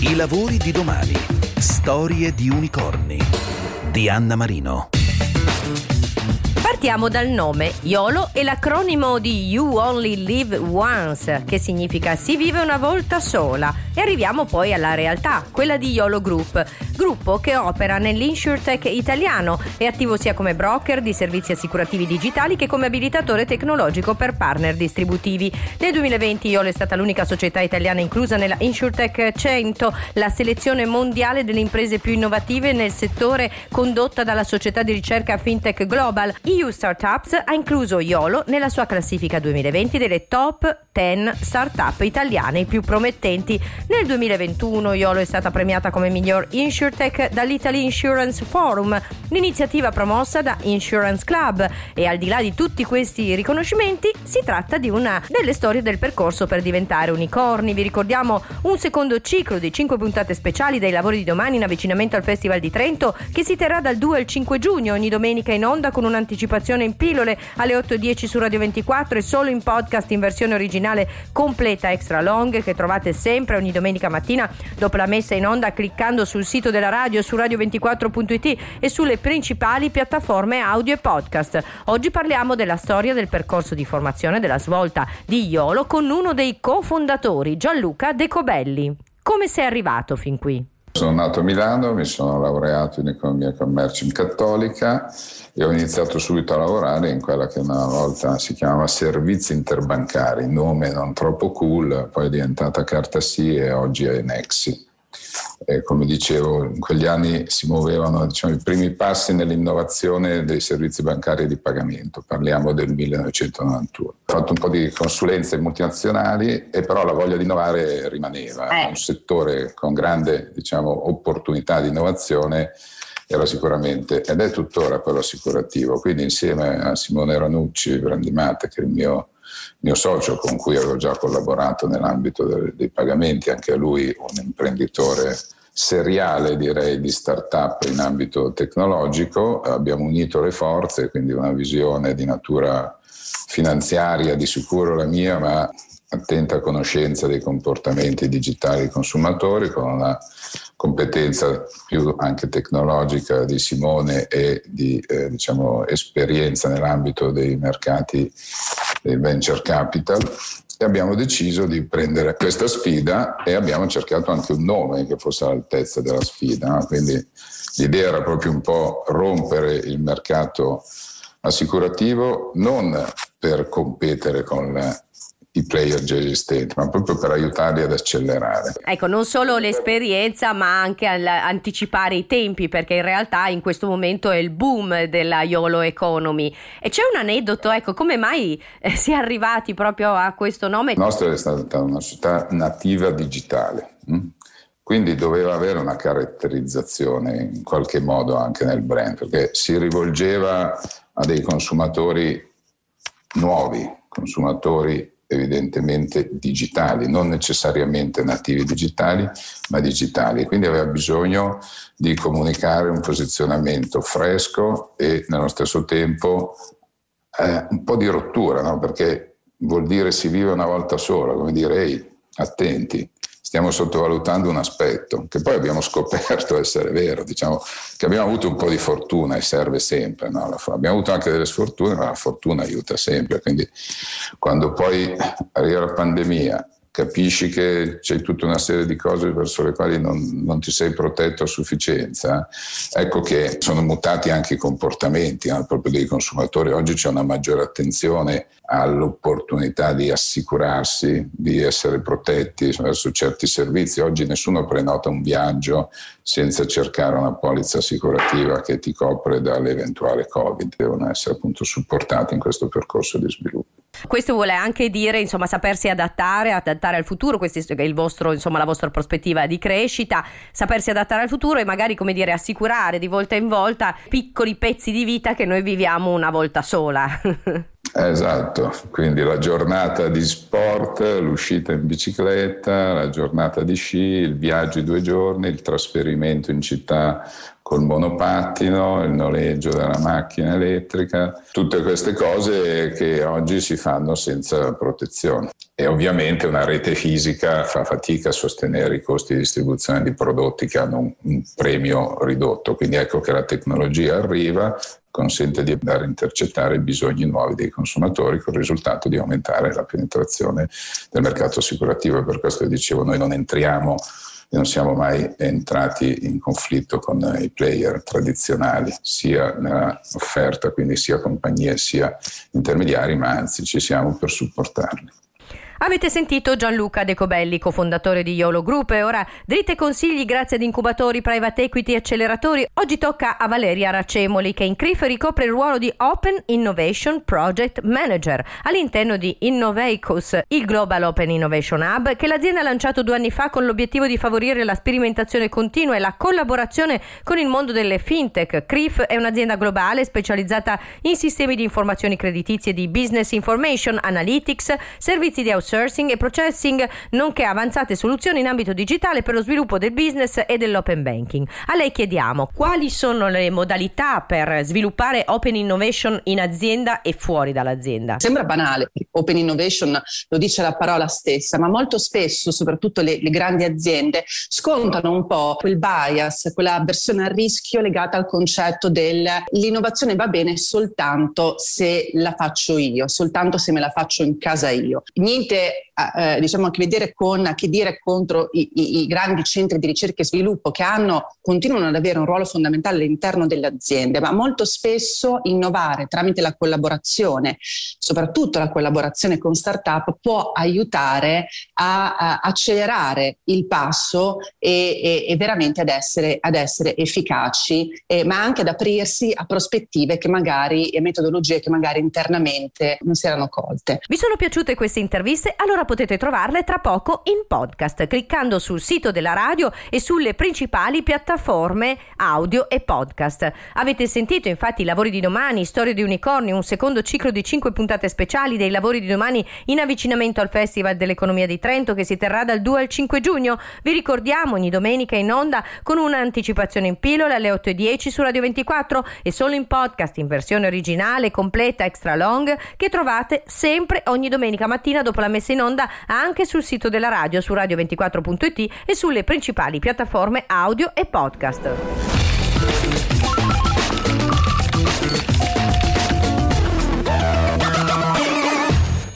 I lavori di domani. Storie di unicorni. Di Anna Marino. Partiamo dal nome. YOLO è l'acronimo di You Only Live Once, che significa si vive una volta sola. E arriviamo poi alla realtà, quella di YOLO Group, gruppo che opera nell'insurtech italiano, è attivo sia come broker di servizi assicurativi digitali che come abilitatore tecnologico per partner distributivi. Nel 2020 YOLO è stata l'unica società italiana inclusa nella InsurTech 100, la selezione mondiale delle imprese più innovative nel settore condotta dalla società di ricerca FinTech Global. EU Startups ha incluso YOLO nella sua classifica 2020 delle top 10 startup italiane più promettenti. Nel 2021 YOLO è stata premiata come miglior InsurTech dall'Italy Insurance Forum, l'iniziativa promossa da Insurance Club e al di là di tutti questi riconoscimenti si tratta di una delle storie del percorso per diventare unicorni. Vi ricordiamo un secondo ciclo di 5 puntate speciali dei lavori di domani in avvicinamento al Festival di Trento che si terrà dal 2 al 5 giugno ogni domenica in onda con un'anticipazione informazione in pillole alle 8.10 su Radio 24 e solo in podcast in versione originale completa extra long che trovate sempre ogni domenica mattina dopo la messa in onda cliccando sul sito della radio su radio24.it e sulle principali piattaforme audio e podcast. Oggi parliamo della storia del percorso di formazione della svolta di Iolo con uno dei cofondatori, Gianluca Decobelli. Come sei arrivato fin qui? Sono nato a Milano, mi sono laureato in economia e commercio in cattolica e ho iniziato subito a lavorare in quella che una volta si chiamava servizi interbancari, nome non troppo cool, poi è diventata Carta Sì e oggi è Nexi. E come dicevo, in quegli anni si muovevano diciamo, i primi passi nell'innovazione dei servizi bancari di pagamento, parliamo del 1991. Ho fatto un po' di consulenze multinazionali e però la voglia di innovare rimaneva, è eh. un settore con grande diciamo, opportunità di innovazione era sicuramente, ed è tuttora quello assicurativo. Quindi insieme a Simone Ranucci, Brandimate, che è il mio, mio socio con cui avevo già collaborato nell'ambito dei, dei pagamenti, anche lui un imprenditore seriale direi di start-up in ambito tecnologico, abbiamo unito le forze, quindi una visione di natura finanziaria di sicuro la mia, ma attenta conoscenza dei comportamenti digitali consumatori, con una competenza più anche tecnologica di Simone e di eh, diciamo, esperienza nell'ambito dei mercati del venture capital. E abbiamo deciso di prendere questa sfida e abbiamo cercato anche un nome che fosse all'altezza della sfida. Quindi l'idea era proprio un po' rompere il mercato assicurativo non per competere con i player già esistenti, ma proprio per aiutarli ad accelerare. Ecco, non solo l'esperienza, ma anche anticipare i tempi, perché in realtà in questo momento è il boom della YOLO Economy. E c'è un aneddoto, ecco, come mai eh, si è arrivati proprio a questo nome? La nostra è stata una società nativa digitale. Hm? Quindi doveva avere una caratterizzazione in qualche modo anche nel brand, perché si rivolgeva a dei consumatori nuovi, consumatori evidentemente digitali, non necessariamente nativi digitali, ma digitali. Quindi aveva bisogno di comunicare un posizionamento fresco e nello stesso tempo eh, un po' di rottura, no? perché vuol dire si vive una volta sola, come dire, ehi, attenti, stiamo sottovalutando un aspetto che poi abbiamo scoperto essere vero, diciamo che abbiamo avuto un po' di fortuna e serve sempre, no? abbiamo avuto anche delle sfortune, ma la fortuna aiuta sempre, quindi quando poi arriva la pandemia capisci che c'è tutta una serie di cose verso le quali non, non, ti sei protetto a sufficienza, ecco che sono mutati anche i comportamenti no? proprio dei consumatori. Oggi c'è una maggiore attenzione all'opportunità di assicurarsi, di essere protetti verso certi servizi. Oggi nessuno prenota un viaggio senza cercare una polizza assicurativa che ti copre dall'eventuale Covid. Devono essere appunto supportati in questo percorso di sviluppo. Questo vuole anche dire, insomma, sapersi adattare, adattare al futuro, questa è vostro, insomma, la vostra prospettiva di crescita, sapersi adattare al futuro e magari, come dire, assicurare di volta in volta piccoli pezzi di vita che noi viviamo una volta sola. Esatto, quindi la giornata di sport, l'uscita in bicicletta, la giornata di sci, il viaggio di due giorni, il trasferimento in città col monopattino, il noleggio della macchina elettrica, tutte queste cose che oggi si fanno senza protezione. E ovviamente una rete fisica fa fatica a sostenere i costi di distribuzione di prodotti che hanno un, un premio ridotto. Quindi ecco che la tecnologia arriva, consente di andare a intercettare i bisogni nuovi dei consumatori con il risultato di aumentare la penetrazione del mercato assicurativo. Per questo dicevo, noi non entriamo e non siamo mai entrati in conflitto con i player tradizionali, sia nell'offerta, quindi sia compagnie sia intermediari, ma anzi ci siamo per supportarli. Avete sentito Gianluca Decobelli, cofondatore di YOLO Group e ora dritte consigli grazie ad incubatori, private equity e acceleratori. Oggi tocca a Valeria Racemoli che in CRIF ricopre il ruolo di Open Innovation Project Manager all'interno di Innovacus, il Global Open Innovation Hub che l'azienda ha lanciato due anni fa con l'obiettivo di favorire la sperimentazione continua e la collaborazione con il mondo delle fintech. CRIF è un'azienda globale specializzata in sistemi di informazioni creditizie di business information, analytics, servizi di outsourcing outsourcing e processing, nonché avanzate soluzioni in ambito digitale per lo sviluppo del business e dell'open banking. A lei chiediamo quali sono le modalità per sviluppare open innovation in azienda e fuori dall'azienda. Sembra banale, open innovation lo dice la parola stessa, ma molto spesso, soprattutto le, le grandi aziende, scontano un po' quel bias, quella avversione al rischio legata al concetto dell'innovazione va bene soltanto se la faccio io, soltanto se me la faccio in casa io. Niente eh, diciamo, a che vedere con, a che dire contro i, i, i, grandi centri di ricerca e sviluppo che hanno, continuano ad avere un ruolo fondamentale all'interno delle aziende, ma molto spesso innovare tramite la collaborazione, soprattutto la collaborazione con start-up, può aiutare a, a accelerare il passo e, e, e veramente ad essere, ad essere efficaci, eh, ma anche ad aprirsi a prospettive che magari e metodologie che magari internamente non si erano colte. Vi sono piaciute queste interviste? Interviste, allora potete trovarle tra poco in podcast cliccando sul sito della radio e sulle principali piattaforme audio e podcast. Avete sentito infatti i lavori di domani, Storia di Unicorni, un secondo ciclo di 5 puntate speciali dei lavori di domani in avvicinamento al Festival dell'Economia di Trento che si terrà dal 2 al 5 giugno. Vi ricordiamo ogni domenica in onda con un'anticipazione in pillola alle 8.10 su Radio 24 e solo in podcast in versione originale, completa, extra long che trovate sempre ogni domenica mattina dopo la messa in onda anche sul sito della radio su radio24.it e sulle principali piattaforme audio e podcast.